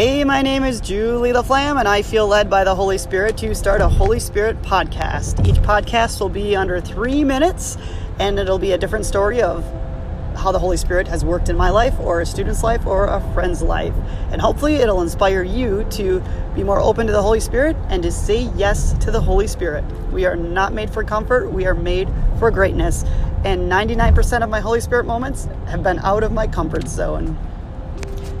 Hey, my name is Julie LaFlamme, and I feel led by the Holy Spirit to start a Holy Spirit podcast. Each podcast will be under three minutes, and it'll be a different story of how the Holy Spirit has worked in my life, or a student's life, or a friend's life. And hopefully, it'll inspire you to be more open to the Holy Spirit and to say yes to the Holy Spirit. We are not made for comfort, we are made for greatness. And 99% of my Holy Spirit moments have been out of my comfort zone.